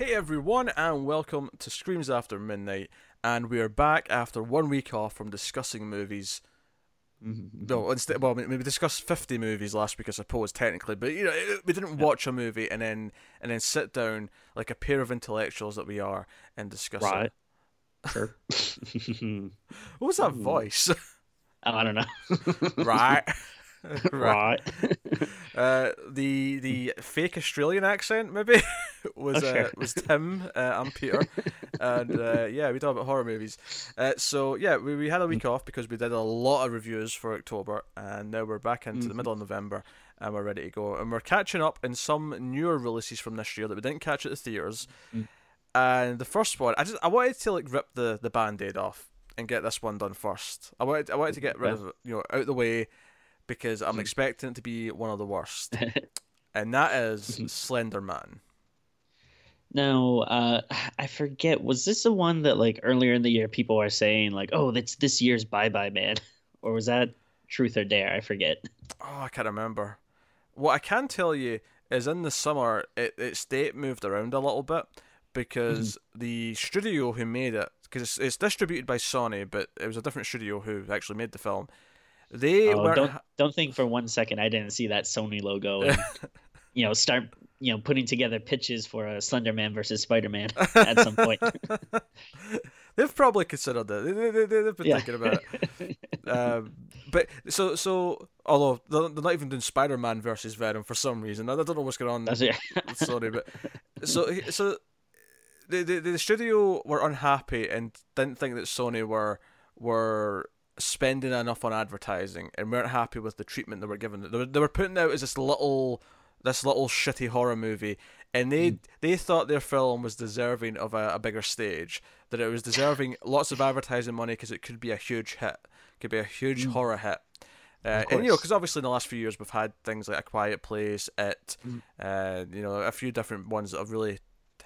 Hey everyone, and welcome to Screams After Midnight. And we are back after one week off from discussing movies. Mm-hmm. No, instead, well, we discussed fifty movies last week, I suppose, technically, but you know, we didn't watch a movie and then and then sit down like a pair of intellectuals that we are and discuss Right. it. Sure. What was that hmm. voice? Oh, I don't know. right, right. Uh, the the fake Australian accent maybe was uh, was Tim. Uh, I'm Peter, and uh, yeah, we talk about horror movies. Uh, so yeah, we, we had a week off because we did a lot of reviews for October, and now we're back into the Mhm. middle of November, and we're ready to go. And we're catching up in some newer releases from this year that we didn't catch at the theaters. Mm. And the first one, I just I wanted to like rip the the band-aid off and get this one done first. I wanted I wanted to get rid of you know, out the way because I'm Mm. expecting it to be one of the worst, and that is Mhm. Slender Man. now, uh, I forget. Was this the one that like earlier in the year people were saying like, "Oh, that's this year's Bye Bye Man," or was that Truth or Dare? I forget. Oh, I can't remember. What I can tell you is in the summer, it, its date moved around a little bit because the studio who made it, because it's, it's distributed by Sony, but it was a different studio who actually made the film. They Oh, weren't. don't don't think for one second I didn't see that Sony logo and you know start you know putting together pitches for a Slender Man versus Spider Man at some point. They've probably considered that. They, they, they've been Yeah. thinking about it. um, but so so although they're, they're not even doing Spider-Man versus Venom for some reason. I, I don't know what's going on. That's it. Sorry, but so so the, the the studio were unhappy and didn't think that Sony were were spending enough on advertising and weren't happy with the treatment they were given. They were, they were putting out as this little this little shitty horror movie and they they thought their film was deserving of a, a bigger stage that it was deserving lots of advertising money because it could be a huge hit it could be a huge Mm. horror hit uh, and you know because obviously in the last few years we've had things like a quiet place it Mm. uh, you know a few different ones that have really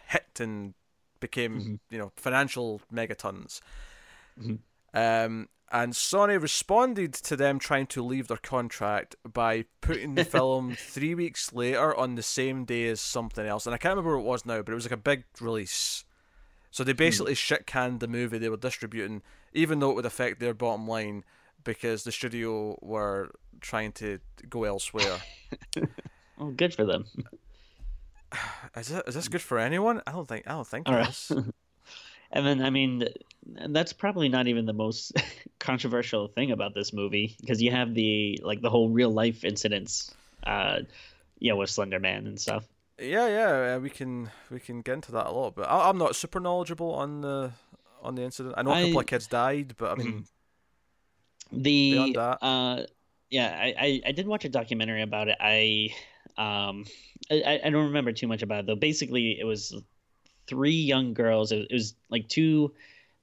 hit and became Mhm. you know financial megatons Mhm. um, and Sony responded to them trying to leave their contract by putting the film three weeks later on the same day as something else. And I can't remember what it was now, but it was like a big release. So they hmm. basically shit canned the movie they were distributing, even though it would affect their bottom line because the studio were trying to go elsewhere. oh, good for them. is it is this good for anyone? I don't think I don't think All it right. And then, I mean, th- that's probably not even the most controversial thing about this movie because you have the like the whole real life incidents, uh, you know, with Slender Man and stuff. Yeah, yeah, we can we can get into that a lot, but I, I'm not super knowledgeable on the on the incident. I know a couple I- of kids died, but I mean, Mhm. The that. uh, yeah, I, I I did watch a documentary about it. I um I- I don't remember too much about it though. Basically, it was three young girls. It, it was like two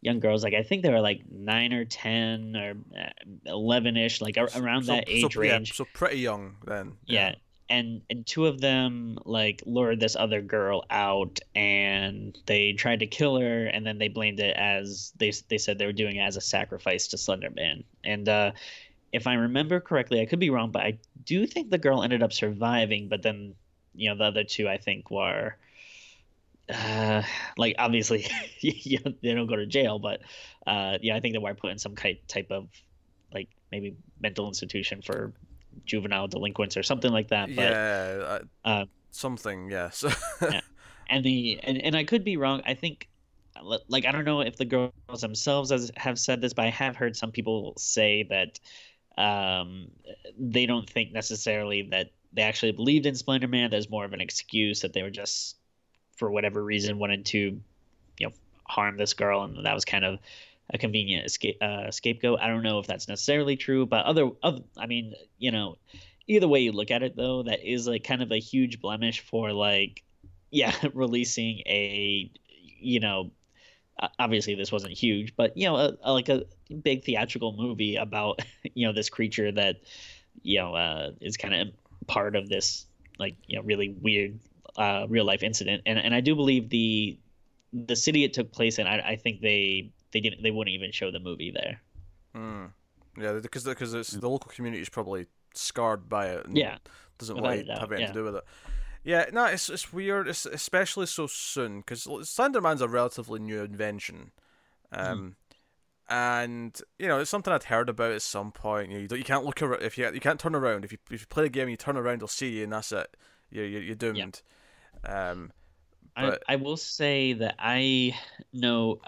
young girls. Like I think they were like nine or ten or uh, eleven ish, like ar- around so, that so, age yeah, range. so pretty young then. yeah and and two of them like lured this other girl out and they tried to kill her and then they blamed it as they they said they were doing it as a sacrifice to slender man and uh if i remember correctly i could be wrong but i do think the girl ended up surviving but then you know the other two i think were uh like obviously you know, they don't go to jail but uh yeah i think they were put in some type of like maybe mental institution for juvenile delinquents or something like that but yeah, uh, uh, something. Yes. and the and, and i could be wrong i think like i don't know if the girls themselves has, have said this but i have heard some people say that um they don't think necessarily that they actually believed in Slender Man. There's more of an excuse that they were just, for whatever reason, wanted to, you know, harm this girl, and that was kind of a convenient escape uh, scapegoat. I don't know if that's necessarily true, but other, other, I mean, you know, either way you look at it, though, that is like kind of a huge blemish for like, yeah, releasing a, you know, obviously this wasn't huge, but you know, a, a, like a big theatrical movie about you know this creature that you know uh, is kind of part of this like you know really weird uh, real life incident, and and I do believe the the city it took place in, I, I think they they didn't they wouldn't even show the movie there. Hmm. Yeah, because because it's the local community is probably scarred by it. And Yeah, doesn't without want to have anything yeah. to do with it. Yeah, no, it's it's weird, it's especially so soon because Slenderman's a relatively new invention, um, mm. and you know it's something I'd heard about at some point. You know, you, you can't look around if you you can't turn around if you if you play the game and you turn around, they'll see you and that's it. You're you're, you're doomed. Yeah. Um, but... I I will say that I know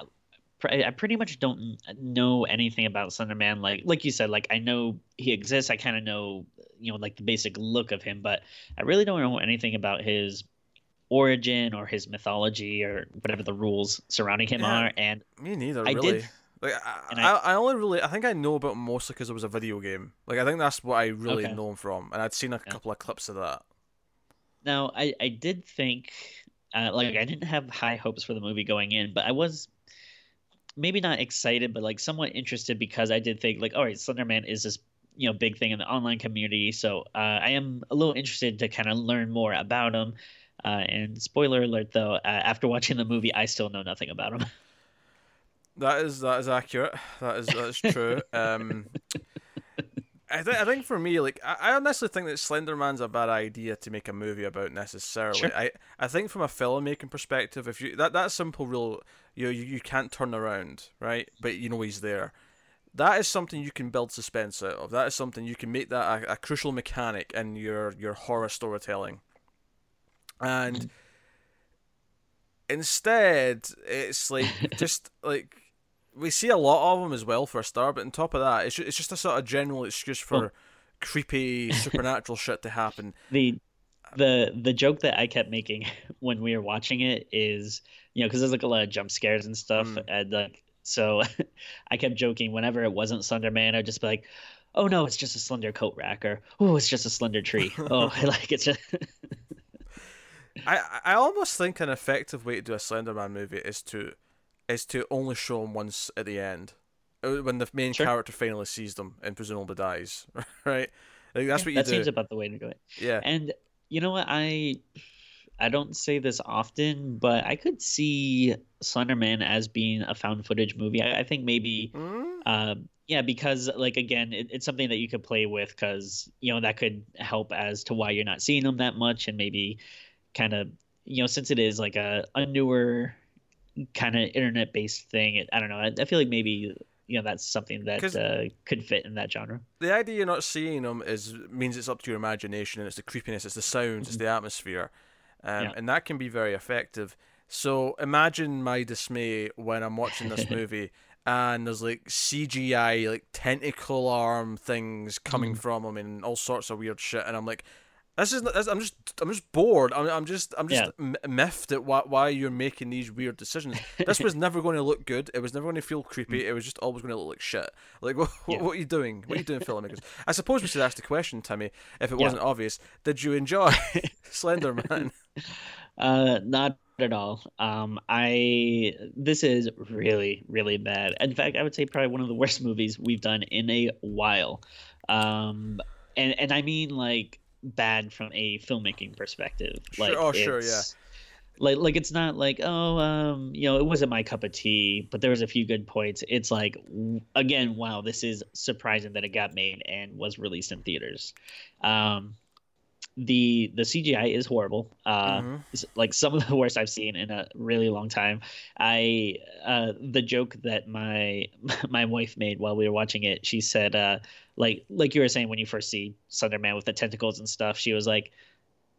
I pretty much don't know anything about Slenderman. Like like you said, like I know he exists. I kind of know you know like the basic look of him, but I really don't know anything about his origin or his mythology or whatever the rules surrounding him yeah, are. And me neither. I really. Did, like I, I, I, only really I think I know about him mostly because it was a video game. Like I think that's what I really okay. know him from, and I'd seen a yeah. couple of clips of that. Now I I did think uh, like I didn't have high hopes for the movie going in, but I was maybe not excited, but like somewhat interested because I did think like, all right, Slenderman is this you know big thing in the online community, so uh, I am a little interested to kind of learn more about him. Uh, and spoiler alert, though, uh, after watching the movie, I still know nothing about him. That is that is accurate. That is that is true. um, I think I think for me, like I, I honestly think that Slenderman's a bad idea to make a movie about necessarily. Sure. I I think from a filmmaking perspective, if you that that simple rule, you, you you can't turn around, right? But you know he's there. That is something you can build suspense out of. That is something you can make that a, a crucial mechanic in your your horror storytelling. And mm-hmm. instead, it's like just like we see a lot of them as well for a start, but on top of that, it's just, it's just a sort of general excuse for well, creepy supernatural shit to happen. The the the joke that I kept making when we were watching it is, you know, because there's like a lot of jump scares and stuff, mm. and like so, I kept joking whenever it wasn't Slender Man, I'd just be like, "Oh no, it's just a slender coat rack," or "Oh, it's just a slender tree." oh, like it's just. I I almost think an effective way to do a Slenderman movie is to is to only show them once at the end, uh, when the main sure. character finally sees them and presumably dies, right? Like that's what you that do. That seems about the way to do it. Yeah. And you know what? I I don't say this often, but I could see Slenderman as being a found footage movie. I, I think maybe, mm. uh, yeah, because like again, it, it's something that you could play with because you know that could help as to why you're not seeing them that much, and maybe kind of you know since it is like a, a newer kind of internet based thing. I don't know. I, I, feel like maybe you know that's something that uh, could fit in that genre. The idea you're not seeing them is means it's up to your imagination, and it's the creepiness, it's the sounds, mm-hmm. it's the atmosphere, um, yeah. and that can be very effective. So imagine my dismay when I'm watching this movie and there's like CGI like tentacle arm things coming mm. from them and all sorts of weird shit, and I'm like, this is this, I'm just I'm just bored. I'm I'm just I'm just yeah. miffed at why why you're making these weird decisions. This was never going to look good. It was never going to feel creepy. Mm. It was just always going to look like shit. Like what, yeah. what, are you doing? What are you doing, filmmakers? I suppose we should ask the question, Timmy, if it wasn't obvious. Did you enjoy Slender Man? Uh, not at all. Um, I this is really really bad. In fact, I would say probably one of the worst movies we've done in a while. Um, and and I mean like bad from a filmmaking perspective. Like, oh, sure, yeah. Like, like it's not like oh, um, you know, it wasn't my cup of tea, but there was a few good points. It's like, again, wow, this is surprising that it got made and was released in theaters. Um, the the CGI is horrible. Uh, mm-hmm. like some of the worst I've seen in a really long time. I uh, the joke that my my wife made while we were watching it, she said, uh, like like you were saying when you first see Slenderman with the tentacles and stuff, she was like,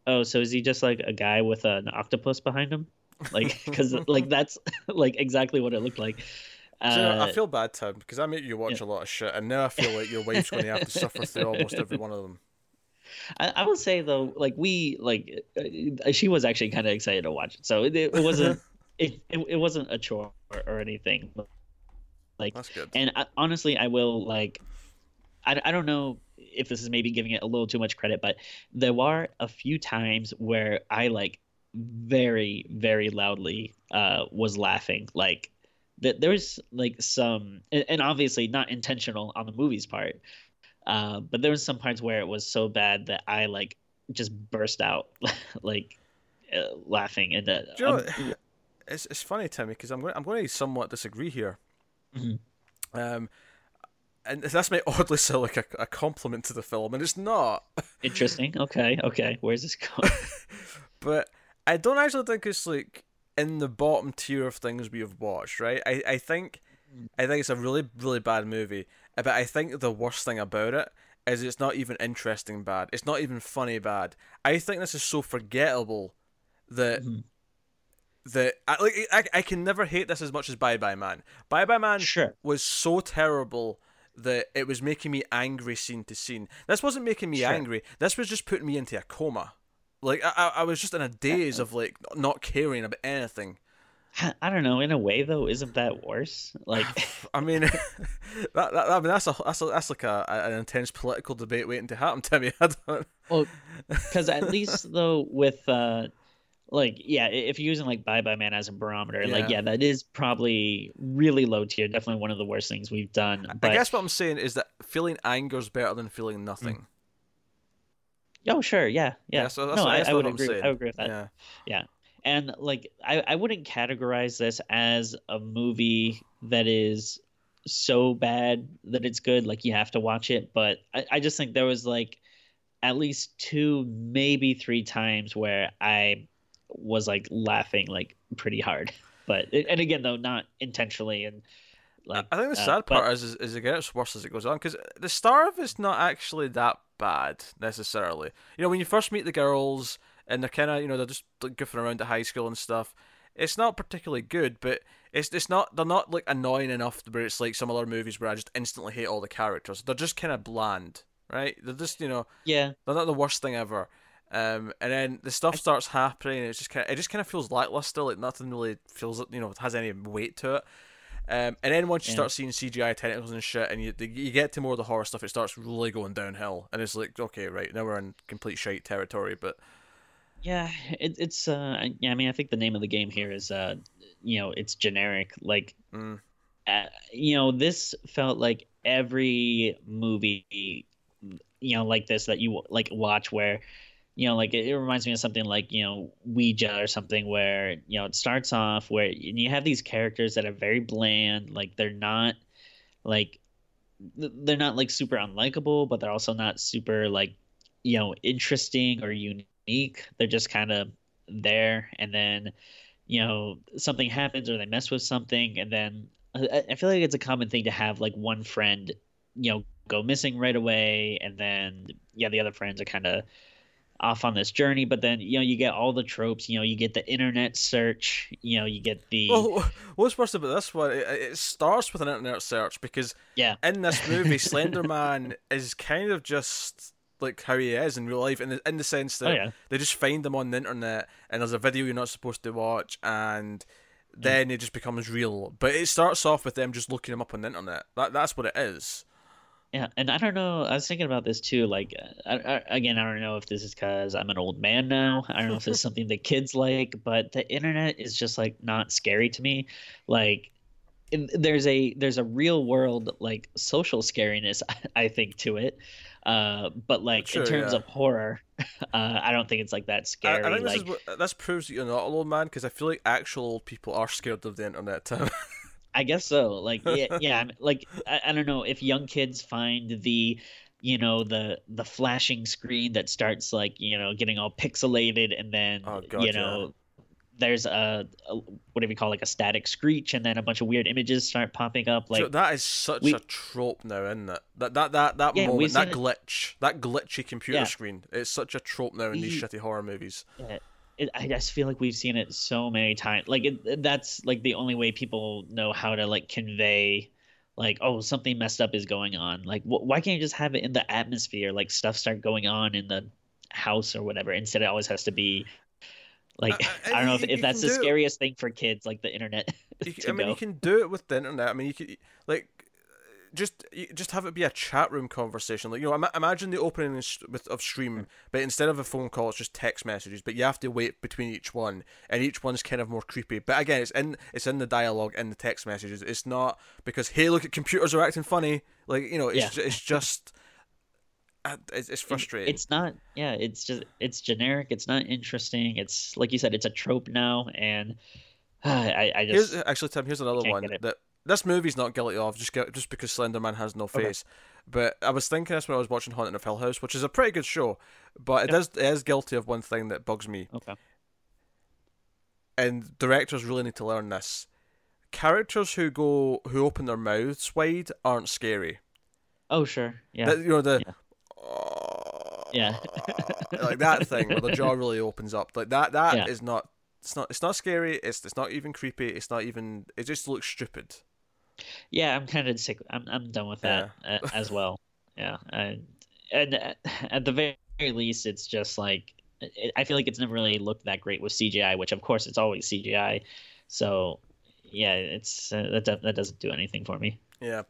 "Oh, so is he just like a guy with an octopus behind him?" Like, because like that's like exactly what it looked like. So I uh, feel bad, Tim, because I make you watch yeah. a lot of shit, and now I feel like your wife's going to have to suffer through almost every one of them. I, I will say though, like we like uh, she was actually kind of excited to watch it, so it, it wasn't it, it, it wasn't a chore or, or anything. Like that's good. And I, honestly, I will like. I, I don't know if this is maybe giving it a little too much credit, but there were a few times where I like very very loudly uh was laughing like that there's like some and obviously not intentional on the movie's part uh, but there was some parts where it was so bad that I like just burst out like uh, laughing and uh, you know, um, it's it's funny Timmy because I'm going I'm going to somewhat disagree here. Mm-hmm. Um, and that's may oddly sound like a, a compliment to the film, and it's not. Interesting. Okay. Okay. Where's this going? but I don't actually think it's like in the bottom tier of things we have watched. Right? I I think I think it's a really really bad movie. But I think the worst thing about it is it's not even interesting bad. It's not even funny bad. I think this is so forgettable that Mm-hmm. that I, like I, I can never hate this as much as Bye Bye Man. Bye Bye Man Sure. was so terrible that it was making me angry scene to scene. This wasn't making me Sure. angry. This was just putting me into a coma. Like I, I I was just in a daze of like not caring about anything. I don't know. In a way, though, isn't that worse? Like, I mean, that, that I mean that's a that's a, that's like a, an intense political debate waiting to happen to me. I don't. well, because at least though with uh, like yeah, if you're using like Bye Bye Man as a barometer, like Yeah. yeah, that is probably really low tier. Definitely one of the worst things we've done. But I guess what I'm saying is that feeling anger is better than feeling nothing. oh sure, yeah, yeah. Yeah, so no, I, I would agree. I would agree with that. Yeah. Yeah. And like I, I wouldn't categorize this as a movie that is so bad that it's good, like you have to watch it. But I, I just think there was like at least two, maybe three times where I was like laughing like pretty hard. But and again though, not intentionally and like I think the uh, sad but- part is, is is it gets worse as it goes on because the star of it's not actually that bad necessarily. You know, when you first meet the girls and they're kind of you know they're just like, goofing around at high school and stuff, it's not particularly good, but it's it's not they're not like annoying enough where it's like some other movies where I just instantly hate all the characters. They're just kind of bland, right? They're just you know yeah. they're not the worst thing ever. Um, and then the stuff starts happening, and it's just kind of, it just kind of feels lackluster. Like nothing really feels you know has any weight to it. Um, and then once you Yeah. start seeing CGI tentacles and shit, and you you get to more of the horror stuff, it starts really going downhill. And it's like, okay, right now we're in complete shite territory. But Yeah, it, it's uh I- yeah, I mean I think the name of the game here is uh you know, it's generic. Like mm, uh, you know, this felt like every movie, you know, like this that you like watch where, you know, like it, it reminds me of something like you know Ouija or something where you know it starts off where and you have these characters that are very bland, like they're not like they're not like super unlikable, but they're also not super like you know interesting or unique. They're just kind of there, and then you know something happens or they mess with something, and then I, I feel like it's a common thing to have like one friend, you know, go missing right away, and then yeah, the other friends are kind of off on this journey but then you know you get all the tropes you know you get the internet search you know you get the well, what's worse about this one? It, it starts with an internet search because yeah in this movie, Slender Man is kind of just like how he is in real life, in the, in the sense that oh yeah they just find him on the internet and there's a video you're not supposed to watch and then it just becomes real but it starts off with them just looking him up on the internet that that's what it is Yeah, and I don't know. I was thinking about this too. Like, uh, I, I, again, I don't know if this is because I'm an old man now. I don't know if this is something that kids like, but the internet is just like not scary to me. Like, in, there's a there's a real world like social scariness, I think, to it. Uh, but like Sure, in terms yeah. of horror, uh, I don't think it's like that scary. I think this is this proves that you're not an old man because I feel like actual old people are scared of the internet Tim. I guess so. Like, yeah, yeah. Like, I, I don't know if young kids find the, you know, the the flashing screen that starts like, you know, getting all pixelated, and then Oh, God, you know, there's a, a whatever you call like a static screech, and then a bunch of weird images start popping up. So Like, that is such we- a trope now isn't it that that that, that Yeah, moment that seen it- glitch that glitchy computer Yeah. screen it's such a trope now in these shitty horror movies it, it, I just feel like we've seen it so many times. Like, it, that's like the only way people know how to like convey. Like oh something messed up is going on. Like wh- why can't you just have it in the atmosphere? Like stuff start going on in the house or whatever. Instead, it always has to be like I- I- I, don't know if, if that's the do it. scariest thing for kids, like the internet. You, I mean, go. you can do it with the internet. I mean, you could like just just have it be a chat room conversation. Like you know, ima- imagine the opening with of Scream, hmm. but instead of a phone call, it's just text messages. But you have to wait between each one, and each one's kind of more creepy. But again, it's in it's in the dialogue in the text messages. It's not because hey, look at computers are acting funny. Like you know, it's Yeah. it's just. Uh, It's, it's frustrating. It's not. Yeah, it's just it's generic. It's not interesting. It's like you said, it's a trope now, and I I just Here's actually Tim. Here's another one that this movie's not guilty of just just because Slender Man has no Okay. face. But I was thinking this when I was watching Haunting of Hill House, which is a pretty good show, but it is it is guilty of one thing that bugs me. okay. and directors really need to learn this. Characters who go who open their mouths wide aren't scary. Oh sure, yeah, That- you know the Yeah. Like that thing where the jaw really opens up. Like that that is Yeah. not it's not it's not scary. It's it's not even creepy. It's not even it just looks stupid. yeah. I'm kind of sick. I'm I'm done with that uh, as well. Yeah, and and uh, at the very least, it's just like I feel like it's never really looked that great with CGI, which of course it's always CGI. So yeah, it's uh, that do- that doesn't do anything for me. Yeah.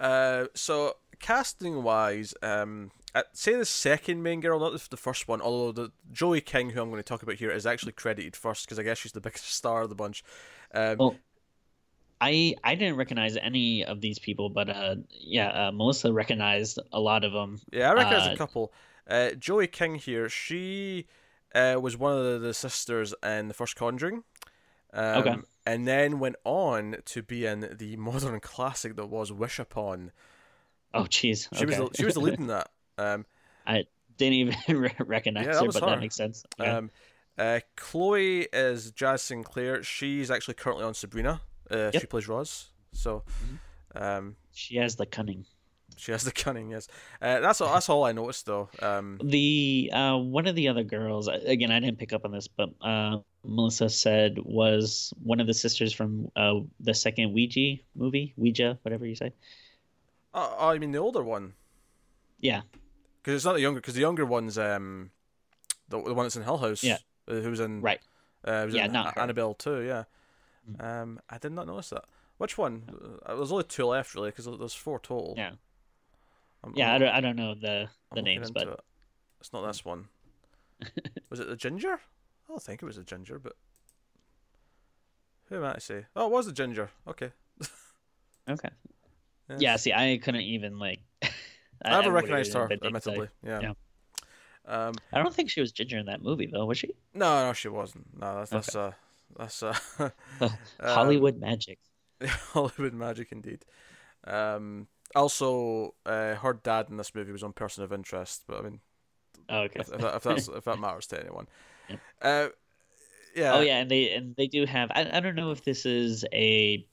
Uh, so casting wise, um, say the second main girl, not the, the first one. Although the Joey King, who I'm going to talk about here, is actually credited first because I guess she's the biggest star of the bunch. Um, Well, I I didn't recognize any of these people, but uh, yeah, uh, Melissa recognized a lot of them. yeah, I recognize uh, a couple. Uh, Joey King here, she uh, was one of the, the sisters in the first Conjuring. Um, Okay. And then went on to be in the modern classic that was Wish Upon. Oh, jeez. She was okay. the, she was the lead in that. Um, I Didn't even recognize Yeah, her, but her. that makes sense. Yeah. Um, uh, Chloe is Jaz Sinclair. She's actually currently on Sabrina. Uh, She plays Roz. So, um, she has the cunning. she has the cunning. Yes, uh, that's all. That's all I noticed though. Um, The uh, one of the other girls, again, I didn't pick up on this, but uh, Melissa said was one of the sisters from uh, the second Ouija movie, Ouija, whatever you say. oh, oh, I mean the older one Yeah, because it's not the younger. Because the younger one's um, the, the one that's in Hill House. Yeah. uh, who's in right. Uh, was Yeah, in not her. Annabelle too. Yeah. Mm. Um, I did not notice that. Which one? Uh, there's only two left really because there's four total. Yeah. I'm- Yeah, I'm- I don't, I don't know the I'm the names, but it. it's not this one. was it the ginger? I don't think it was the ginger, but who am I to say? Oh, it was the ginger. Okay. okay. Yes. Yeah, see, I couldn't even like. I never would've recognized her, been able to say- admittedly. Yeah. yeah. Um, I don't think she was Ginger in that movie, though, was she? no, no, she wasn't. No, that's that's uh, that's uh, um, Hollywood magic. Hollywood magic indeed. Um, also, uh, her dad in this movie was on Person of Interest, but I mean, Oh, okay. if, if, that, if that's if that matters to anyone, Yep. uh, yeah, Oh yeah, and they and they do have. I, I don't know if this is a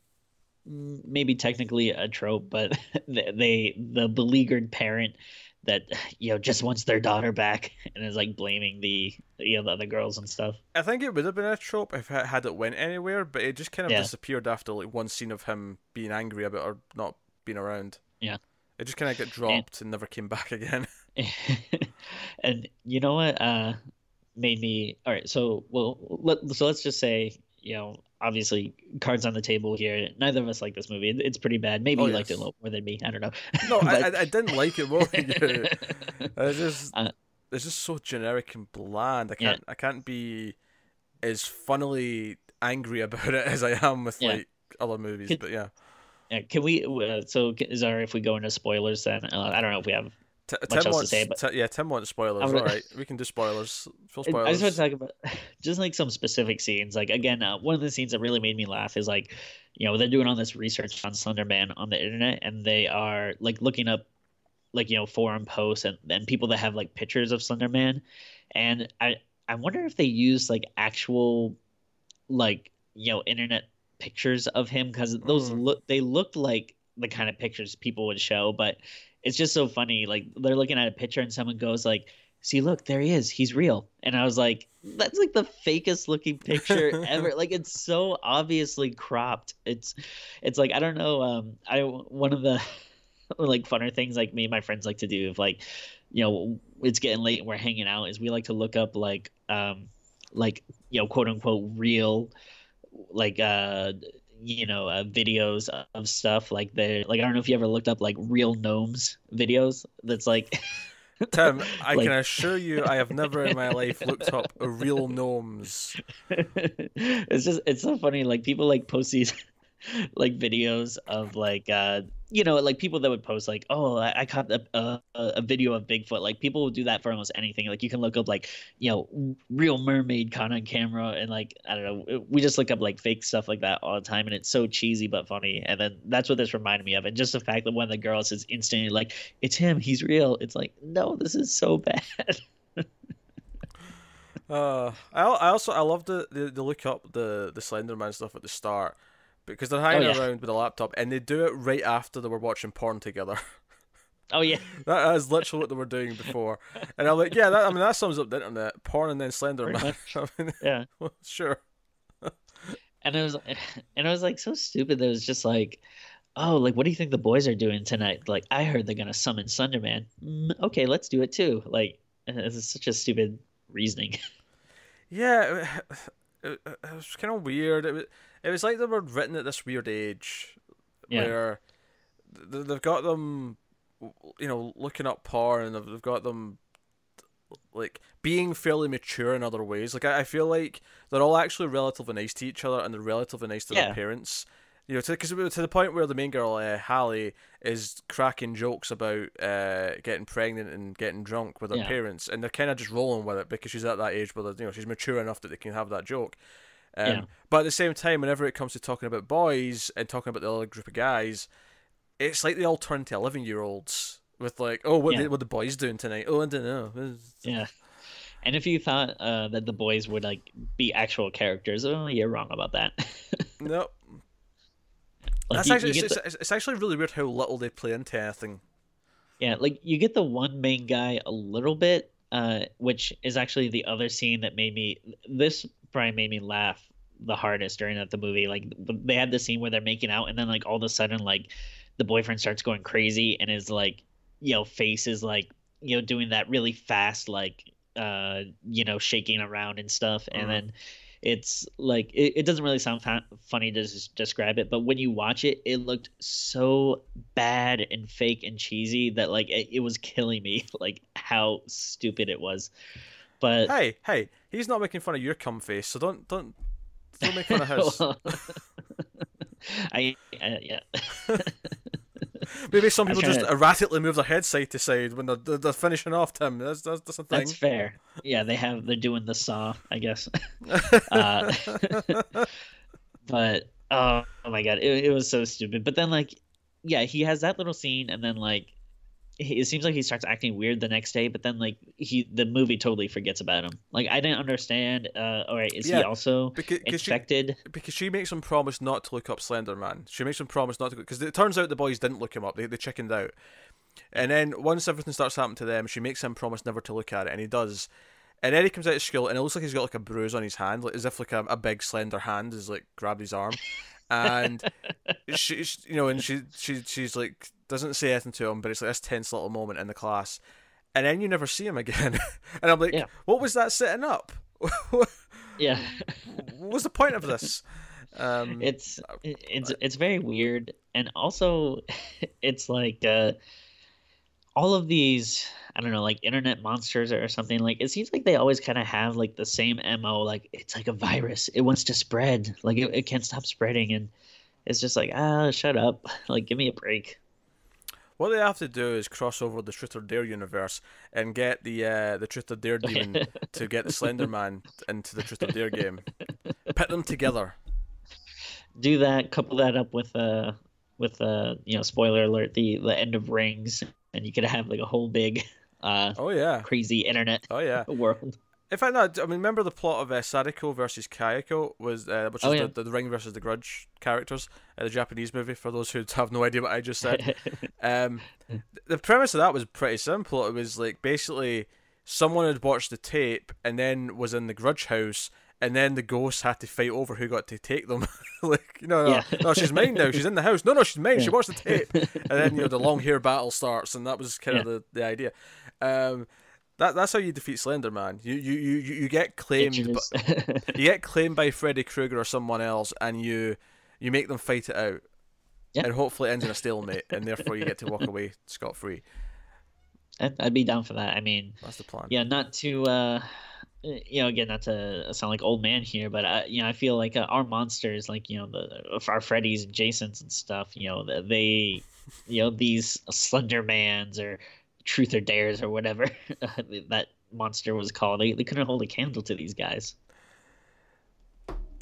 maybe technically a trope, but they, they the beleaguered parent that you know just wants their daughter back and is like blaming the you know the other girls and stuff. I think it would have been a trope if it had it went anywhere, but it just kind of Yeah. disappeared after like one scene of him being angry about her not being around. Yeah. It just kind of got dropped and never came back again. and you know what uh made me all right so well let, so let's just say you know obviously cards on the table here neither of us like this movie it's pretty bad maybe Oh, you liked it a little more than me i don't know No, I, But- I, I didn't like it more than you. It's just Uh, it's just so generic and bland. I can't I can't be as funnily angry about it as I am with Yeah. like other movies. But yeah, Yeah, can we? Uh, so is there if we go into spoilers then? Uh, I don't know if we have. T- Much else to say, but- Ti- yeah Tim wants spoilers. Gonna- right, we can do spoilers. Full spoilers. I just want to talk about just like some specific scenes. Like again, uh, one of the scenes that really made me laugh is like, you know, they're doing all this research on Slender Man on the internet, and they are like looking up, like you know, forum posts and and people that have like pictures of Slender Man, and I I wonder if they use like actual, like you know, internet pictures of him because those Mm. look they looked like the kind of pictures people would show, but it's just so funny. Like they're looking at a picture and someone goes like, "See, look, there he is. He's real." And I was like, "That's like the fakest looking picture ever. like it's so obviously cropped. It's, it's like I don't know. Um, I one of the like funner things like me and my friends like to do if like, you know, it's getting late and we're hanging out is we like to look up like um, like you know, quote unquote real, like uh you know uh, videos of stuff like the like I don't know if you ever looked up like real gnomes videos. That's like Tim, I like- can assure you, I have never in my life looked up a real gnomes. it's just it's so funny. Like people like post these like videos of like uh you know like people that would post like oh I, I caught a, a a video of Bigfoot. Like people would do that for almost anything. Like you can look up like you know real mermaid caught on camera and like I don't know. We just look up like fake stuff like that all the time, and it's so cheesy but funny. And then that's what this reminded me of. And just the fact that one of the girls is instantly like it's him, he's real. It's like no, this is so bad. Uh, I I also I love the, the, the look up the the Slenderman stuff at the start because they're hanging Oh, yeah. around with a laptop and they do it right after they were watching porn together. Oh yeah, that is literally what they were doing before, and I'm like, yeah, that, I mean that sums up the internet: porn and then Slenderman. I mean, yeah. well, sure. And it was, and it was like so stupid. That it was just like, oh, like what do you think the boys are doing tonight? Like I heard they're gonna summon Slenderman. Mm, okay, let's do it too. Like this is such a stupid reasoning. Yeah, it, it, it was kind of weird. It was, it was like they were written at this weird age Yeah. where th- they've got them, you know, looking up porn and they've got them like being fairly mature in other ways. Like I, I feel like they're all actually relatively nice to each other and they're relatively nice to Yeah. their parents. You know, because to the point where the main girl, uh, Hallie, is cracking jokes about uh, getting pregnant and getting drunk with her Yeah. parents, and they're kind of just rolling with it because she's at that age where you know she's mature enough that they can have that joke. Um, Yeah. But at the same time, whenever it comes to talking about boys and talking about the other group of guys, it's like they all turn to eleven year olds with like, oh, what Yeah. the, what the boys doing tonight? Oh, I don't know. Yeah. And if you thought uh, that the boys would like be actual characters, oh, you're wrong about that. No, like, that's you- you actually get it's, the- it's, it's actually really weird how little they play into anything. Yeah, like you get the one main guy a little bit, uh, which is actually the other scene that made me. This probably made me laugh the hardest during that the movie. Like they had the scene where they're making out, and then like all of a sudden, like the boyfriend starts going crazy, and his like, you know, face is like, you know, doing that really fast, like, uh, you know, shaking around and stuff, Mhm. and then. It's like it, it doesn't really sound fa- funny to describe it, but when you watch it, it looked so bad and fake and cheesy that like it, it was killing me like how stupid it was but Hey, hey, he's not making fun of your cum face, so don't don't don't make fun of his. Well, I, I yeah Maybe some people just to- erratically move their head side to side when they're, they're, finishing off. Tim, that's that's, that's a thing. that's fair yeah they have they're doing the saw i guess uh, but oh, oh my god it, it was so stupid but then like yeah he has that little scene and then like it seems like he starts acting weird the next day but then like he the movie totally forgets about him like i didn't understand uh all right is he also because, because she infected because she makes him promise not to look up Slender Man. She makes him promise not to because it turns out the boys didn't look him up. They they chickened out. And then once everything starts happening to them, she makes him promise never to look at it, and he does. And then he comes out of school, and it looks like he's got like a bruise on his hand, like as if like a, a big slender hand has like grabbed his arm. And she, she- you know, and she, she, she's like doesn't say anything to him, but it's like this tense little moment in the class, and then you never see him again. and I'm like, Yeah. what was that setting up? Yeah. what was the point of this? Um, it's it's it's very weird and also it's like uh all of these i don't know like internet monsters or something like it seems like they always kind of have like the same mo like it's like a virus it wants to spread like it, it can't stop spreading and it's just like ah shut up like give me a break What they have to do is cross over the Truth or Dare universe and get the uh, the Truth or Dare demon to get the Slender Man into the Truth or Dare game. Pit them together. do that couple that up with uh with uh you know spoiler alert the the end of rings and you could have like a whole big uh Oh yeah, crazy internet oh yeah. world In fact, no, I mean, remember the plot of uh, Sadako versus Kayako was, uh, which is Oh, yeah. the, the Ring versus the Grudge characters, uh, the Japanese movie. For those who have no idea what I just said, um, the premise of that was pretty simple. It was like basically someone had watched the tape and then was in the Grudge house, and then the ghosts had to fight over who got to take them. like, you know, no, Yeah. no, she's mine now. She's in the house. No, no, she's mine. She Yeah. watched the tape, and then you know the long hair battle starts, and that was kind of the, the idea. Um, that that's how you defeat Slender Man. You you you you get claimed. Introduce- you get claimed by Freddy Krueger or someone else, and you you make them fight it out, Yeah. and hopefully it ends in a stalemate, and therefore you get to walk away scot free. I'd, I'd be down for that. I mean, That's the plan. yeah, not to, uh, you know, again, not to sound like old man here, but I, you know, I feel like uh, our monsters, like you know, the our Freddys and Jasons and stuff, you know, they, you know, these Slendermans or Truth or Dares or whatever that monster was called, they, they couldn't hold a candle to these guys.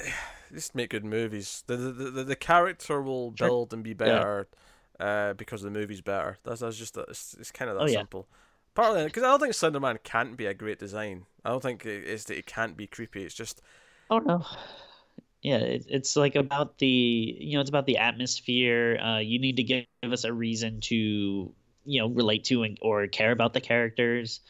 Just make good movies. The the, the, the character will build and be better, uh, because the movie's better. That's that's just it's, it's kind of that Oh, yeah. simple. Partly because I don't think Slenderman can't be a great design. I don't think it's that it can't be creepy. It's just oh no, yeah, it, it's like about the you know it's about the atmosphere. Uh, you need to give us a reason to you know relate to and, or care about the characters.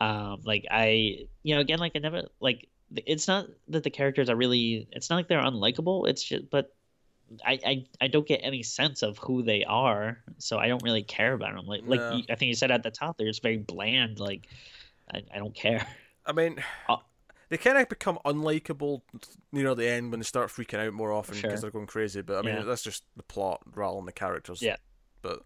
Um, like I you know again like I never like it's not that the characters are really it's not like they're unlikable. It's just but I, I I don't get any sense of who they are, so I don't really care about them. Like like I think you said at the top, they're just very bland. Like I, I don't care. I mean, uh, they kind of become unlikable near the end when they start freaking out more often because sure. they're going crazy. But I mean, yeah. that's just the plot rather than the characters. Yeah. But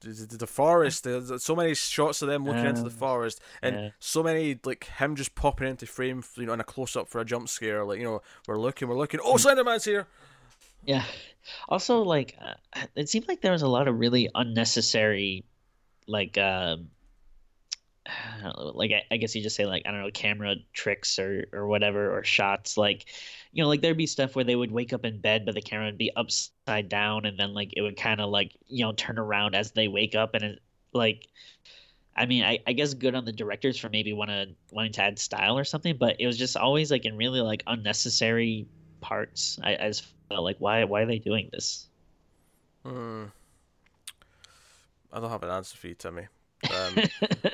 the, the forest. There's so many shots of them looking into the forest, and yeah. so many like him just popping into frame, you know, in a close up for a jump scare. Like you know, we're looking, we're looking. Oh, Slenderman's here. Yeah. Also, like, uh, it seemed like there was a lot of really unnecessary, like, uh, like I, I guess you just say like I don't know camera tricks or or whatever or shots like you know like there'd be stuff where they would wake up in bed but the camera would be upside down and then like it would kind of like you know turn around as they wake up and it, like I mean I, I guess good on the directors for maybe want to wanting to add style or something but it was just always like in really like unnecessary parts I, I just felt like why why are they doing this? Hmm. I don't have an answer for you, Timmy. Um, it,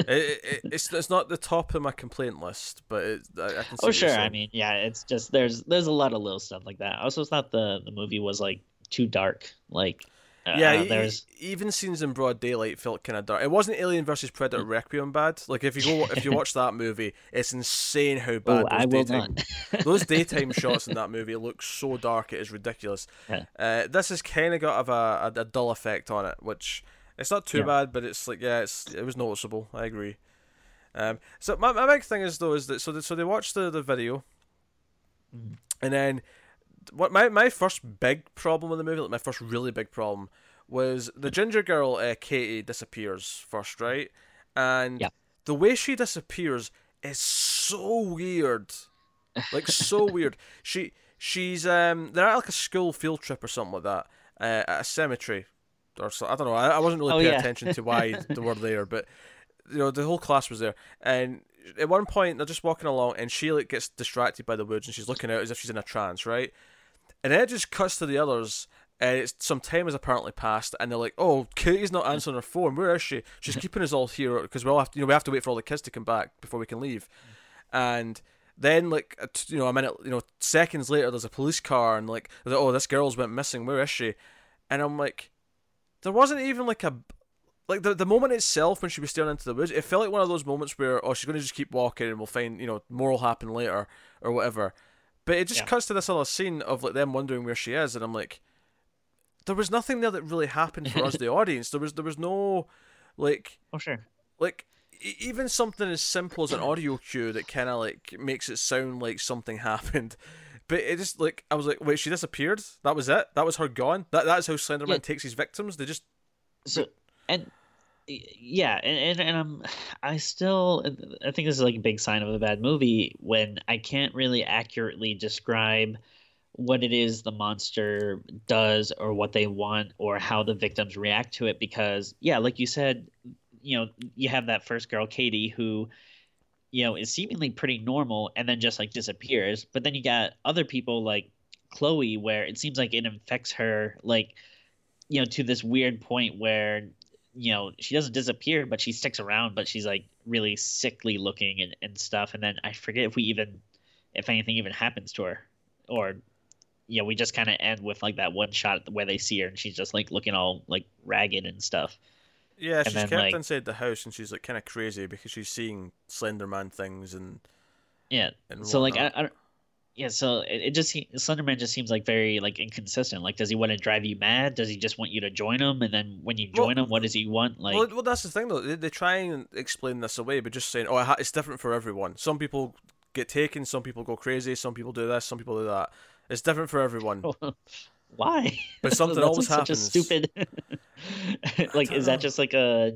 it, it's it's not the top of my complaint list, but it, I, I can. oh sure, I mean, yeah, it's just there's there's a lot of little stuff like that. I also thought the the movie was like too dark, like. Uh, yeah, uh, there's even scenes in broad daylight felt kind of dark. It wasn't Alien versus Predator mm. Requiem bad. Like if you go if you watch that movie, it's insane how bad oh, those daytime those daytime shots in that movie look so dark. It is ridiculous. Yeah. Uh, this has kind of got of a, a, a dull effect on it, which it's not too yeah. bad, but it's like yeah, it's it was noticeable. I agree. Um, so my, my big thing is though is that so so they watched the the video, mm. and then what my my first big problem with the movie, like my first really big problem, was the ginger girl uh, Katie disappears first, right? And yeah. the way she disappears is so weird, like so weird. She she's um they're at like a school field trip or something like that uh, at a cemetery or so. I don't know. I, I wasn't really oh, paying yeah. attention to why they were there, but you know the whole class was there, and at one point they're just walking along, and she like gets distracted by the woods, and she's looking out as if she's in a trance, right? And then it just cuts to the others, and it's some time has apparently passed, and they're like, "Oh, Katie's not answering her phone. Where is she? She's keeping us all here because we all have to, you know, we have to wait for all the kids to come back before we can leave." And then, like, you know, a minute, you know, seconds later, there's a police car, and like, oh, this girl's went missing. Where is she? And I'm like, there wasn't even like a like the the moment itself when she was staring into the woods. It felt like one of those moments where oh she's going to just keep walking and we'll find you know more will happen later or whatever. But it just yeah. cuts to this other scene of like them wondering where she is, and I'm like, there was nothing there that really happened for us, the audience. There was there was no like oh sure like even something as simple as an audio cue that kind of like makes it sound like something happened but it just like I was like, wait, she disappeared. That was it. That was her gone. That that's how Slenderman yeah. takes his victims. They just so and yeah, and, and and I'm I still I think this is like a big sign of a bad movie when I can't really accurately describe what it is the monster does or what they want or how the victims react to it because yeah like you said you know you have that first girl katie who you know, is seemingly pretty normal and then just like disappears. But then you got other people like Chloe where it seems like it infects her like you know to this weird point where you know she doesn't disappear but she sticks around but she's like really sickly looking and, and stuff. And then i forget if we even if anything even happens to her. Or you know we just kind of end with like that one shot where they see her and she's just like looking all like ragged and stuff yeah, and she's then, kept like, inside the house, and she's like kind of crazy because she's seeing Slenderman things and yeah. And so like I, I yeah, so it, it just Slenderman just seems like very like inconsistent. Like, does he want to drive you mad? Does he just want you to join him? And then when you join well, him, what does he want? Like, well, well, that's the thing though. They, they try and explain this away, but just saying, oh, it's different for everyone. Some people get taken, some people go crazy, some people do this, some people do that. It's different for everyone. Why? But something always such happens. Such a stupid. like, is that just like a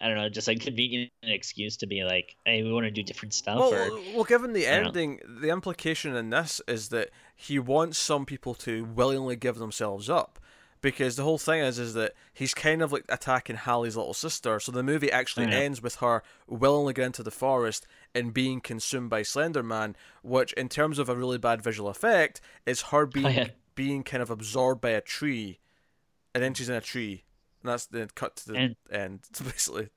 I don't know, just like convenient excuse to be like, hey, we want to do different stuff. Well, or, well given the ending, the implication in this is that he wants some people to willingly give themselves up, because the whole thing is is that he's kind of like attacking Hallie's little sister. So the movie actually Yeah. ends with her willingly going into the forest and being consumed by Slender Man, which in terms of a really bad visual effect is her oh, being yeah. Being kind of absorbed by a tree, and then she's in a tree, and that's then cut to the And- end. Basically,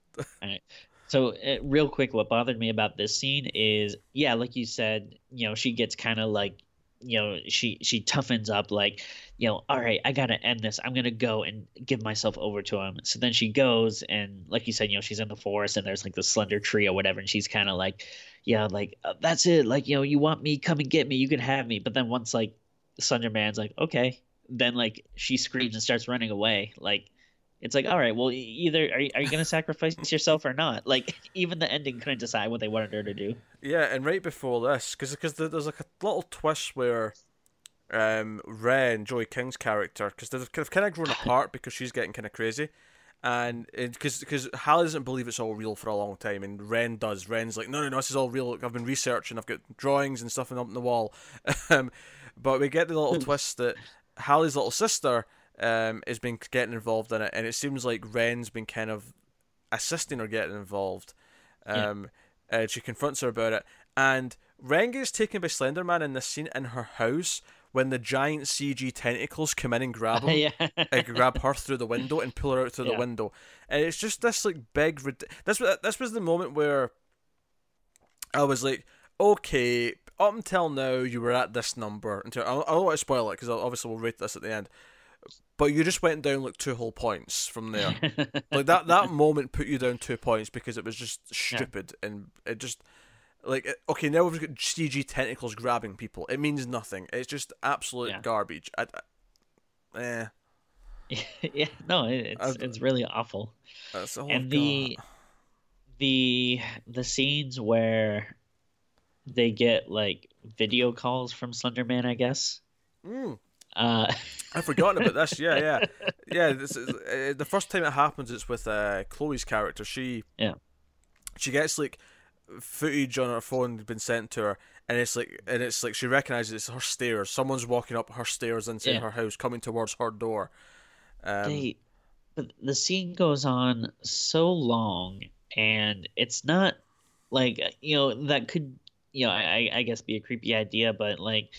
So, uh, real quick, what bothered me about this scene is, yeah, like you said, you know, she gets kind of like, you know, she she toughens up, like, you know, all right, I gotta end this. I'm gonna go and give myself over to him. So then she goes, and like you said, you know, she's in the forest, and there's like the slender tree or whatever, and she's kind of like, yeah, like uh, that's it, like, you know, you want me, come and get me, you can have me. But then once like Slender Man's like, okay, then like she screams and starts running away, like. It's like, all right, well, either are you, are you going to sacrifice yourself or not? Like, even the ending couldn't decide what they wanted her to do. yeah. And right before this, because because there's like a little twist where. Um, Wren, Joey King's character, because they've, kind of grown apart because she's getting kind of crazy, and because because Hallie doesn't believe it's all real for a long time, and Wren does. Wren's like, no, no, no, this is all real. Look, I've been researching. I've got drawings and stuff up on the wall. um, but we get the little twist that Hallie's little sister um has been getting involved in it, and it seems like Wren's been kind of assisting her getting involved. Yeah. Um, and she confronts her about it, and Wren gets taken by Slenderman in this scene in her house when the giant CG tentacles come in and grab him yeah. and grab her through the window and pull her out through the window, and it's just this like big. This was this was the moment where I was like, okay, up until now you were at this number. Until I, I don't want to spoil it because obviously we'll rate this at the end, but you just went down like two whole points from there. like that that moment put you down two points because it was just stupid and it just like okay now we've got CG tentacles grabbing people. It means nothing. It's just absolute Yeah. garbage. I, I, eh. yeah, no, it's I've- it's really awful. Oh and the the the scenes where they get like video calls from Slenderman, I guess. Mm, Uh, I've forgotten about this. Yeah, yeah, yeah. This is, uh, the first time it happens. It's with uh, Chloe's character. She Yeah. She gets like footage on her phone been sent to her, and it's like and it's like she recognizes it's her stairs. Someone's walking up her stairs inside Yeah. her house, coming towards her door. Um, they but the scene goes on so long and it's not like you know that could you know I, I guess be a creepy idea but like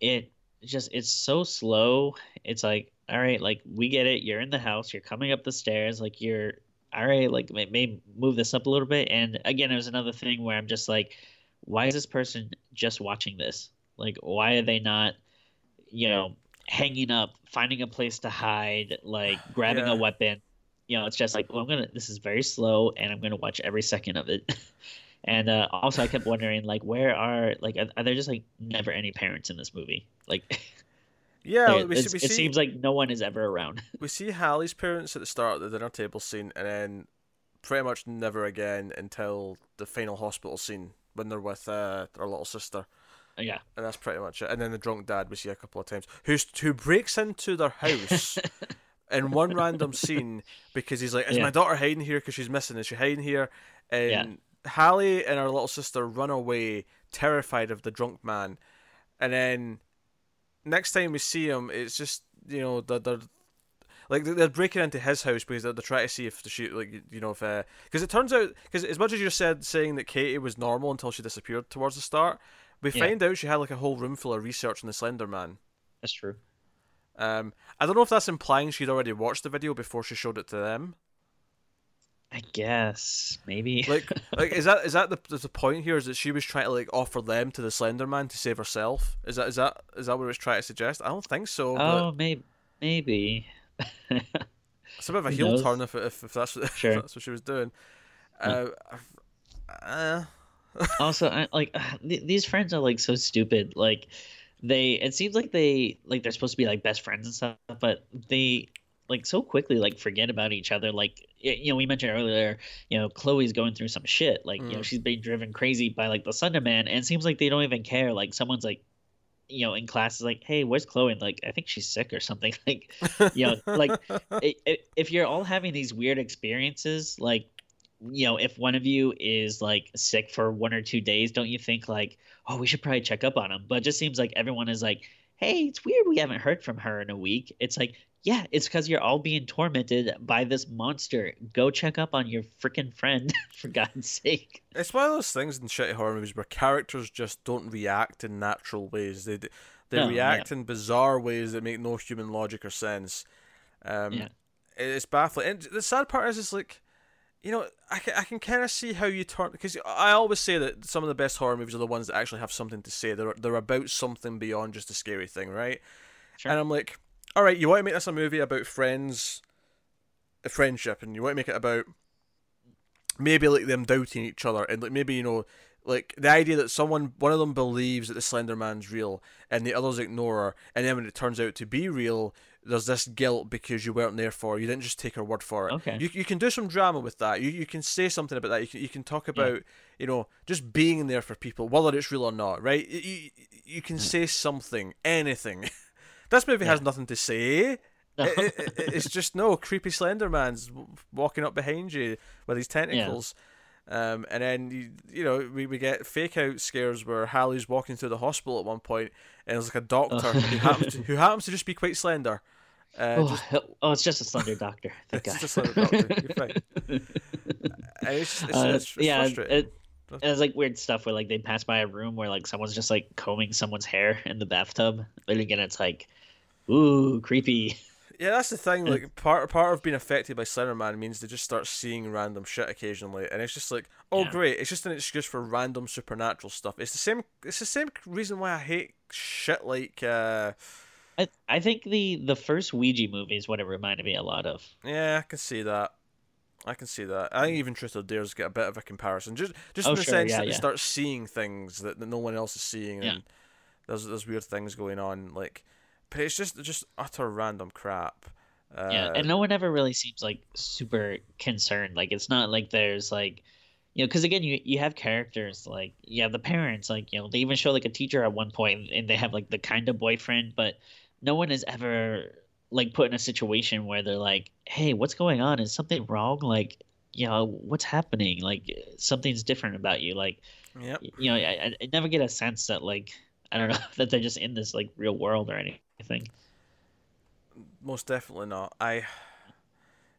it just it's so slow. It's like all right like we get it. You're in the house. You're coming up the stairs. Like you're all right like may, may move this up a little bit. And again it was another thing where i'm just like why is this person just watching this? Like why are they not you know hanging up finding a place to hide like grabbing Yeah. a weapon? You know it's just like well i'm gonna this is very slow and i'm gonna watch every second of it and uh, also i kept wondering like where are like are, are there just like never any parents in this movie like yeah, like, we see, it seems like no one is ever around we see Hallie's parents at the start of the dinner table scene, and then pretty much never again until the final hospital scene when they're with uh, their little sister. yeah and that's pretty much it. And then the drunk dad we see a couple of times, who's who breaks into their house in one random scene because he's like, "Is Yeah. my daughter hiding here? Because she's missing. Is she hiding here?" And Yeah. Hallie and her little sister run away, terrified of the drunk man. And then next time we see him, it's just you know they're, they're like they're- breaking into his house because they're, they're trying to see if the shoot like you know if because it turns out because as much as you said saying that Katie was normal until she disappeared towards the start, we Yeah. find out she had like a whole room full of research on the Slender Man. that's true Um, I don't know if that's implying she'd already watched the video before she showed it to them. I guess maybe Like, like is that is that the the point here? Is that she was trying to like offer them to the Slender Man to save herself? Is that is that is that what it was trying to suggest? I don't think so. but oh maybe maybe It's a bit of a Who heel knows? turn if, if, if that's what if that's what she was doing. Uh, uh, also I, like th- these friends are like so stupid like they it seems like they like they're supposed to be like best friends and stuff but they like so quickly like forget about each other like you know we mentioned earlier you know chloe's going through some shit like you know Mm. she's being driven crazy by like the Slender Man and it seems like they don't even care like someone's like you know in class is like hey where's chloe? And like i think she's sick or something. Like you know like i- i- if you're all having these weird experiences like you know if one of you is like sick for one or two days don't you think like oh we should probably check up on him but it just seems like everyone is like hey it's weird we haven't heard from her in a week it's like yeah, it's because you're all being tormented by this monster. Go check up on your freaking friend, for God's sake. It's one of those things in shitty horror movies where characters just don't react in natural ways. They they No, react yeah. in bizarre ways that make no human logic or sense. Um, Yeah. It's baffling. And the sad part is, it's like, you know, I can, I can kind of see how you turn because I always say that some of the best horror movies are the ones that actually have something to say. They're they're about something beyond just a scary thing, right? Sure. And I'm like, all right, you want to make this a movie about friends, a friendship, and you want to make it about maybe like them doubting each other, and like maybe you know, like the idea that someone, one of them believes that the Slender Man's real, and the others ignore her, and then when it turns out to be real, there's this guilt because you weren't there for her. You didn't just take her word for it. Okay. You you can do some drama with that. You you can say something about that. You can you can talk about you know just being there for people, whether it's real or not, right? You you, can mm. say something, anything. this movie has nothing to say. No. It- it- it- it's just no creepy Slender Man's walking up behind you with his tentacles. Um, and then you, you know we, we get fake out scares where Hallie's walking through the hospital at one point, and there's like a doctor who happens to, who happens to just be quite slender. Uh, oh, just, oh, it's just a slender doctor. Thank it's God. just a doctor. You're fine. And it's, it's, Uh, it's, yeah, frustrating. it, it's like weird stuff where like they pass by a room where like someone's just like combing someone's hair in the bathtub. But again, it's like, ooh, creepy. Yeah, that's the thing. Like part part of being affected by Slender Man means they just start seeing random shit occasionally, and it's just like, oh Yeah. great, it's just an excuse for random supernatural stuff. It's the same. It's the same reason why I hate shit like. uh I, I think the the first Ouija movie is what it reminded me a lot of. Yeah, I can see that. I can see that. I think even Truth or Dares get a bit of a comparison, just just Oh, in the sure, sense yeah, that they yeah. start seeing things that, that no one else is seeing, and there's there's weird things going on. Like, but it's just just utter random crap. Uh, yeah, and no one ever really seems like super concerned. Like it's not like there's like, you know, because again, you you have characters like you have the parents, like you know, they even show like a teacher at one point, and they have like the kind of boyfriend, but no one is ever like put in a situation where they're like, hey, what's going on? Is something wrong? Like, you know, what's happening? Like something's different about you. Like, Yep. you know, I, I- I never get a sense that like I don't know that they're just in this like real world or anything. Most definitely not. I.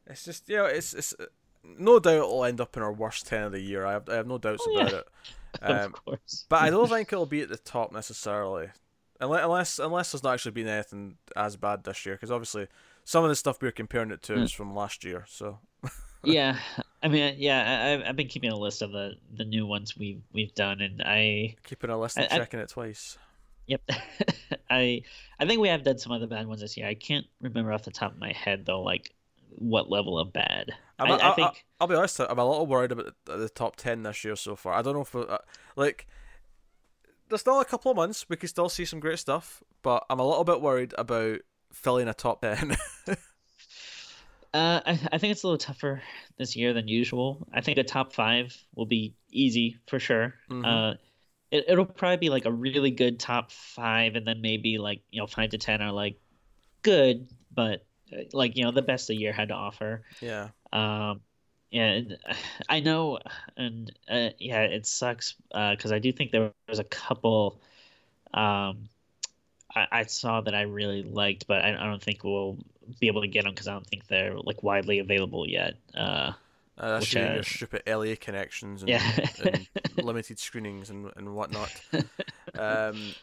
It's just you know it's it's no doubt it'll end up in our worst ten of the year. I have I have no doubts Oh, yeah. about it. Um, of course. but I don't think it'll be at the top necessarily, unless unless unless there's not actually been anything as bad this year. Because obviously some of the stuff we're comparing it to Mm. is from last year. So yeah i mean yeah I, I've- i've been keeping a list of the the new ones we've we've done and i keeping a list and I- I- checking it twice. Yep i i think we have done some other bad ones this year i can't remember off the top of my head though like what level of bad I'm, I, I, I think will be honest. I'm a little worried about the, the top ten this year so far. I don't know if uh, like there's still a couple of months. We could still see some great stuff, but I'm a little bit worried about filling a top ten. uh I, I think it's a little tougher this year than usual i think a top five will be easy for sure Mhm. uh it, it'll probably be like a really good top five and then maybe like you know five to ten are like good but uh, like you know the best the year had to offer yeah. Um, yeah, and, I know, and uh, yeah, it sucks because I do think there was a couple um, I, I saw that I really liked, but I, I don't think we'll be able to get them because I don't think they're like widely available yet. Uh, Uh, that's your, your stupid LA connections and, Yeah. and limited screenings and, and whatnot. Um,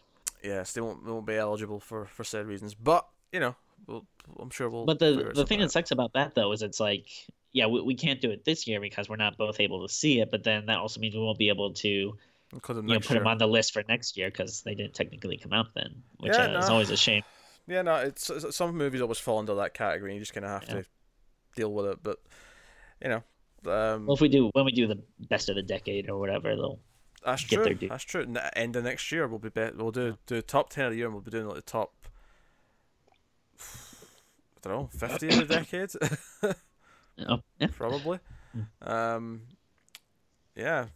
yes, they won't they won't be eligible for, for said reasons. But you know, we'll, I'm sure we'll. but the the thing something that sucks about that though is it's like yeah we, we can't do it this year because we're not both able to see it, but then that also means we won't be able to you out. Know put year. them on the list for next year because they didn't technically come out then, which Yeah, uh, is always a shame. Yeah, no, it's, it's some movies always fall under that category. and You just kind of have Yeah. to deal with it. But you know, um, Well, if we do when we do the best of the decade or whatever, they'll that's get true. their due. That's true. End of next year, we'll be, be we'll do do top ten of the year, and we'll be doing like the top. I don't know, fifty of the decade, oh, yeah. probably. Hmm. Um, yeah,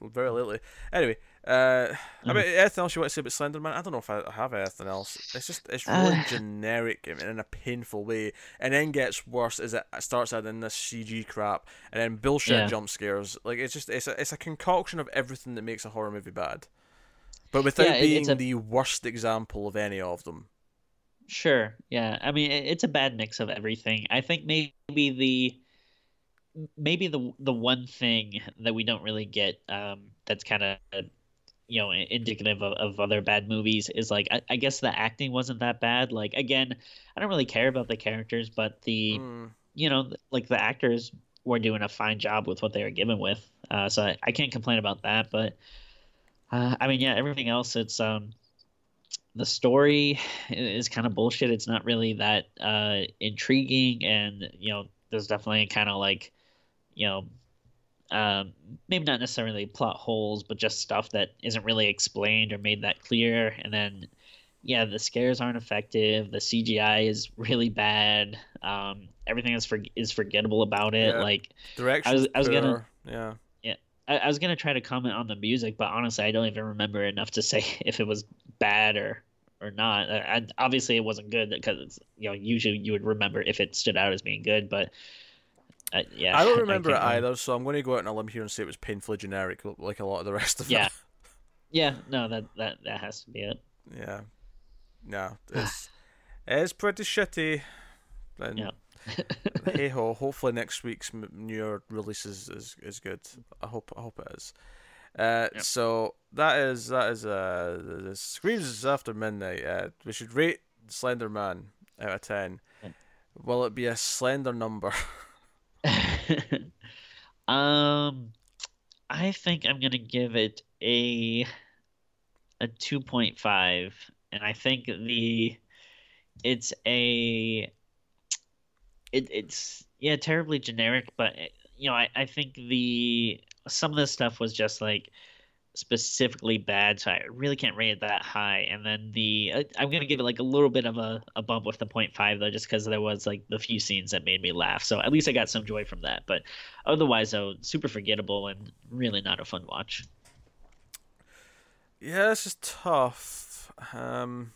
very lately. Anyway, uh, I mean, anything else you want to say about Slender Man? I don't know if I have anything else. It's just it's really Uh. generic and in a painful way, and then gets worse as it starts adding this CG crap, and then bullshit Yeah. jump scares. Like it's just it's a it's a concoction of everything that makes a horror movie bad, but without Yeah, it- being a- the worst example of any of them. Sure. Yeah. I mean, it's a bad mix of everything. I think maybe the maybe the the one thing that we don't really get um, that's kind of you know indicative of, of other bad movies is like I, I, guess the acting wasn't that bad. Like again i don't really care about the characters but the mm. you know like the actors were doing a fine job with what they were given with. Uh, so I, I, can't complain about that but uh, i mean yeah everything else it's um the story is kind of bullshit. It's not really that uh intriguing and you know there's definitely kind of like you know um, maybe not necessarily plot holes, but just stuff that isn't really explained or made that clear. And then, yeah, the scares aren't effective. The CGI is really bad. Um, everything is for is forgettable about it. Yeah. Like direction. I was, I was gonna yeah yeah. I, I was gonna try to comment on the music, but honestly, I don't even remember enough to say if it was bad or or not. I, obviously, it wasn't good because you know usually you would remember if it stood out as being good, but uh, yeah, I don't remember I it either, so I'm going to go out on a limb here and say it was painfully generic, like a lot of the rest of yeah. it. Yeah, yeah, no, that that that has to be it. Yeah, no, it's it's pretty shitty. And yeah. hey ho, hopefully next week's New Year release is, is, is good. I hope I hope it is. Uh, yep. So that is that is uh the screams after midnight. Uh, we should rate Slender Man out of ten. Will it be a slender number? um, I think I'm gonna give it a a two point five, and I think the it's a it, it's yeah terribly generic, but you know I I think the some of the stuff was just like specifically bad, so I really can't rate it that high. And then the I'm gonna give it like a little bit of a, a bump with the 0.5 though, just because there was like the few scenes that made me laugh. So at least I got some joy from that. But otherwise, though, super forgettable and really not a fun watch. Yeah, this is tough. Um,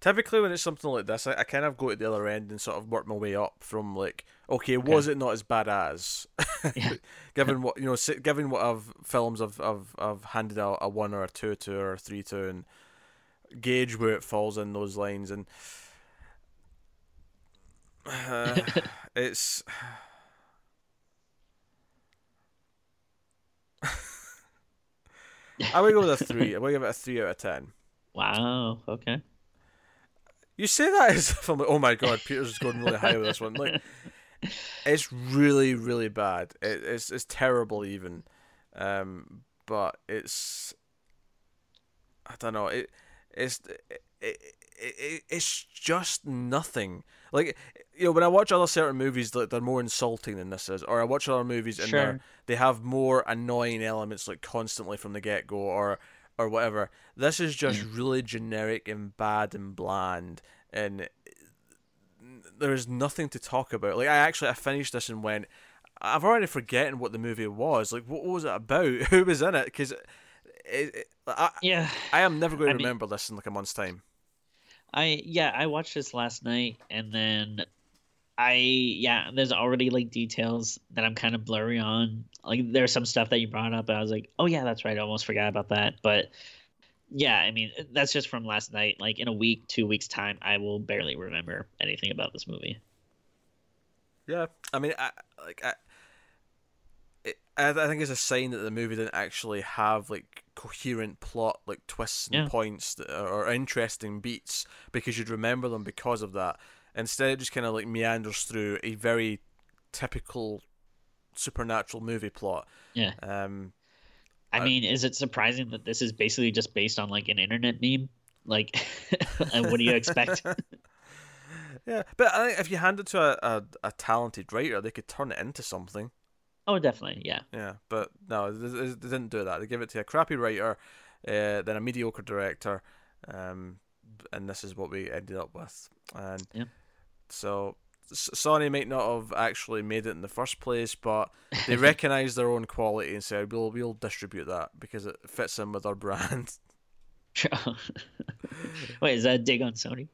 typically when it's something like this, I, I kind of go to the other end and sort of work my way up from like, okay, was it not as bad as? given what you know, given what I've films I've I've, I've handed out a one or a two to or a three to, and gauge where it falls in those lines, and uh, it's. I would go with a three. I would give it a three out of ten. Wow. Okay. You say that as if I'm like, oh my god, Peter's going really high with this one. Like, it's really, really bad. It, it's it's terrible even, um, but it's I don't know. It it's it, it, it, it's just nothing. Like you know, when I watch other certain movies, that they're more insulting than this is, or I watch other movies and sure. they have more annoying elements like constantly from the get go, or or whatever. This is just mm. really generic and bad and bland, and there's nothing to talk about. Like I actually I finished this and went, I've already forgotten what the movie was. Like what, was it about? Who was in it? Because I, yeah, I am never going to I remember mean, this in like a month's time. I yeah, I watched this last night and then I yeah, there's already like details that I'm kind of blurry on. Like there's some stuff that you brought up, and I was like, oh yeah, that's right. I almost forgot about that. But yeah, I mean that's just from last night. Like in a week, two weeks time, I will barely remember anything about this movie. Yeah, I mean, I, like I, it, I, I think it's a sign that the movie didn't actually have like coherent plot, like twists and yeah. points that are, or interesting beats because you'd remember them because of that. Instead, it just kind of like meanders through a very typical supernatural movie plot. Yeah. Um, I mean, is it surprising that this is basically just based on like an internet meme? Like, and what do you expect? yeah, but I think if you hand it to a, a, a, talented writer, they could turn it into something. Oh, definitely, yeah. Yeah, but no, they, they didn't do that. They give it to a crappy writer, uh, then a mediocre director, um, and this is what we ended up with. And yeah. So Sony might not have actually made it in the first place, but they recognized their own quality and said, "We'll we'll distribute that because it fits in with our brand." Wait, is that a dig on Sony?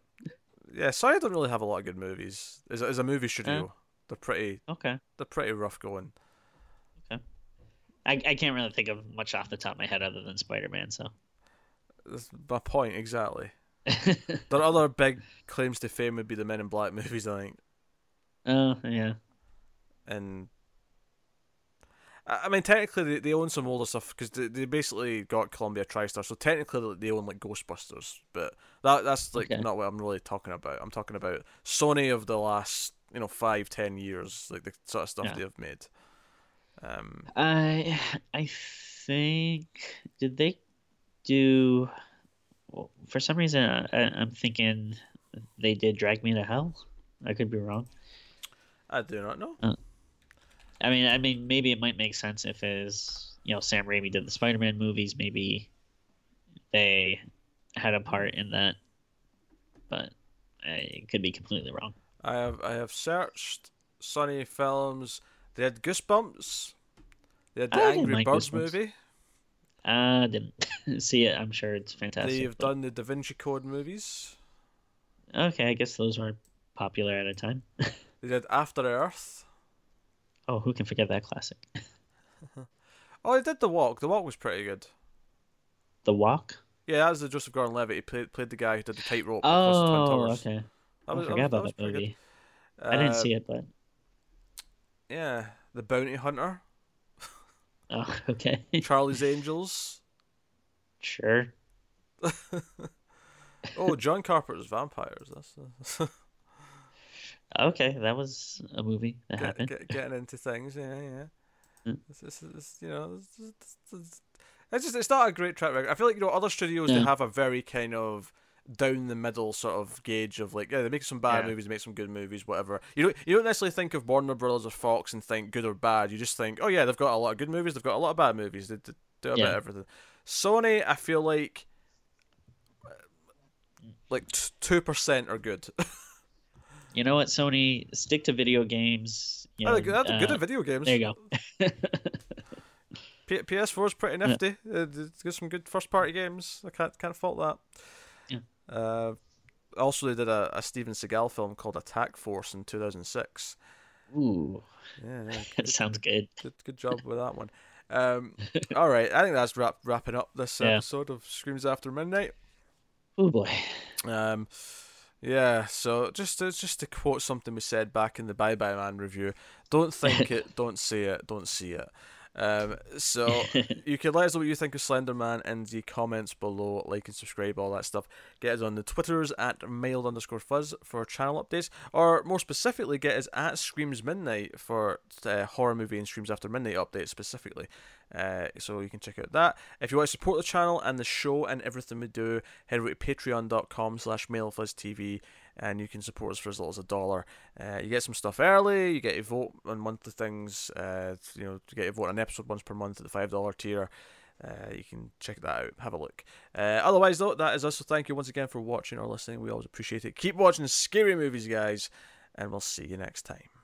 Yeah, Sony don't really have a lot of good movies. As, as a movie studio, uh, they're pretty okay. They're pretty rough going. Okay, I I can't really think of much off the top of my head other than Spider Man. So that's my point exactly. Their other big claims to fame would be the Men in Black movies, I think. Oh yeah. And I mean, technically, they, they own some older stuff because they, they basically got Columbia TriStar, so technically they own like Ghostbusters. But that that's like Okay. not what I'm really talking about. I'm talking about Sony of the last you know five ten years, like the sort of stuff Yeah. they have made. Um, I I think did they do? well, For some reason, I, I'm thinking they did Drag Me to Hell. I could be wrong. I do not know. Hmm. I mean, I mean, maybe it might make sense if is you know Sam Raimi did the Spider-Man movies. Maybe they had a part in that, but I could be completely wrong. I have I have searched Sony films. They had Goosebumps. They had the I Angry like Birds Goosebumps. movie. I didn't see it. I'm sure it's fantastic. They've but- done the Da Vinci Code movies. Okay, I guess those were popular at a time. They did After Earth. oh, who can forget that classic? Oh, they did The Walk. The Walk was pretty good. The Walk. Yeah, that was the Joseph Gordon-Levitt. He played played the guy who did the tightrope Oh, okay. That I was- that forgot was- about that that movie. I didn't see it, but Yeah, The Bounty Hunter, oh, okay, Charlie's Angels. sure. Oh, John Carpenter's Vampires. That's uh, Okay, that was a movie that get, happened. get, getting into things. Yeah, yeah. Mm. It's, it's, it's, you know, it's, it's, it's, just it's not a great track record. I feel like you know other studios they Yeah. have a very kind of down the middle sort of gauge of like yeah they make some bad Yeah. movies, they make some good movies, whatever. You don't you don't necessarily think of Warner Brothers or Fox and think good or bad. You just think oh yeah they've got a lot of good movies, they've got a lot of bad movies. They, they do a bit of everything. Sony, I feel like like two percent are good. You know what, Sony? Stick to video games. You I know, they're good uh, at video games. there you go. P- PS4 is pretty nifty. Uh, It's got some good first party games. I can't can't fault that. Yeah. Uh, also, they did a, a Steven Seagal film called Attack Force in 2006. Ooh, Yeah, yeah that sounds good. good good job with that one. Um, all right, I think that's wrap, wrapping up this Yeah. episode of Screams After Midnight. Oh boy. Um, yeah, so just to, just to quote something we said back in the Bye Bye Man review: "Don't think it, don't see it, don't see it." Um, so you can let us know what you think of Slender Man in the comments below, like and subscribe, all that stuff. Get us on the Twitters at mailed underscore fuzz for channel updates, or more specifically, get us at Screams Midnight for uh, horror movie and Screams After Midnight updates specifically. Uh, so you can check out that. If you want to support the channel and the show and everything we do, head over to patreon.com slash mailfuzztv and you can support us for as little as a dollar. Uh, you get some stuff early, you get to vote on monthly things, uh, you know, you get to vote on episode once per month at the $5 tier. Uh, you can check that out. Have a look. Uh, otherwise, though, that is us. So thank you once again for watching or listening. We always appreciate it. Keep watching scary movies, guys, and we'll see you next time.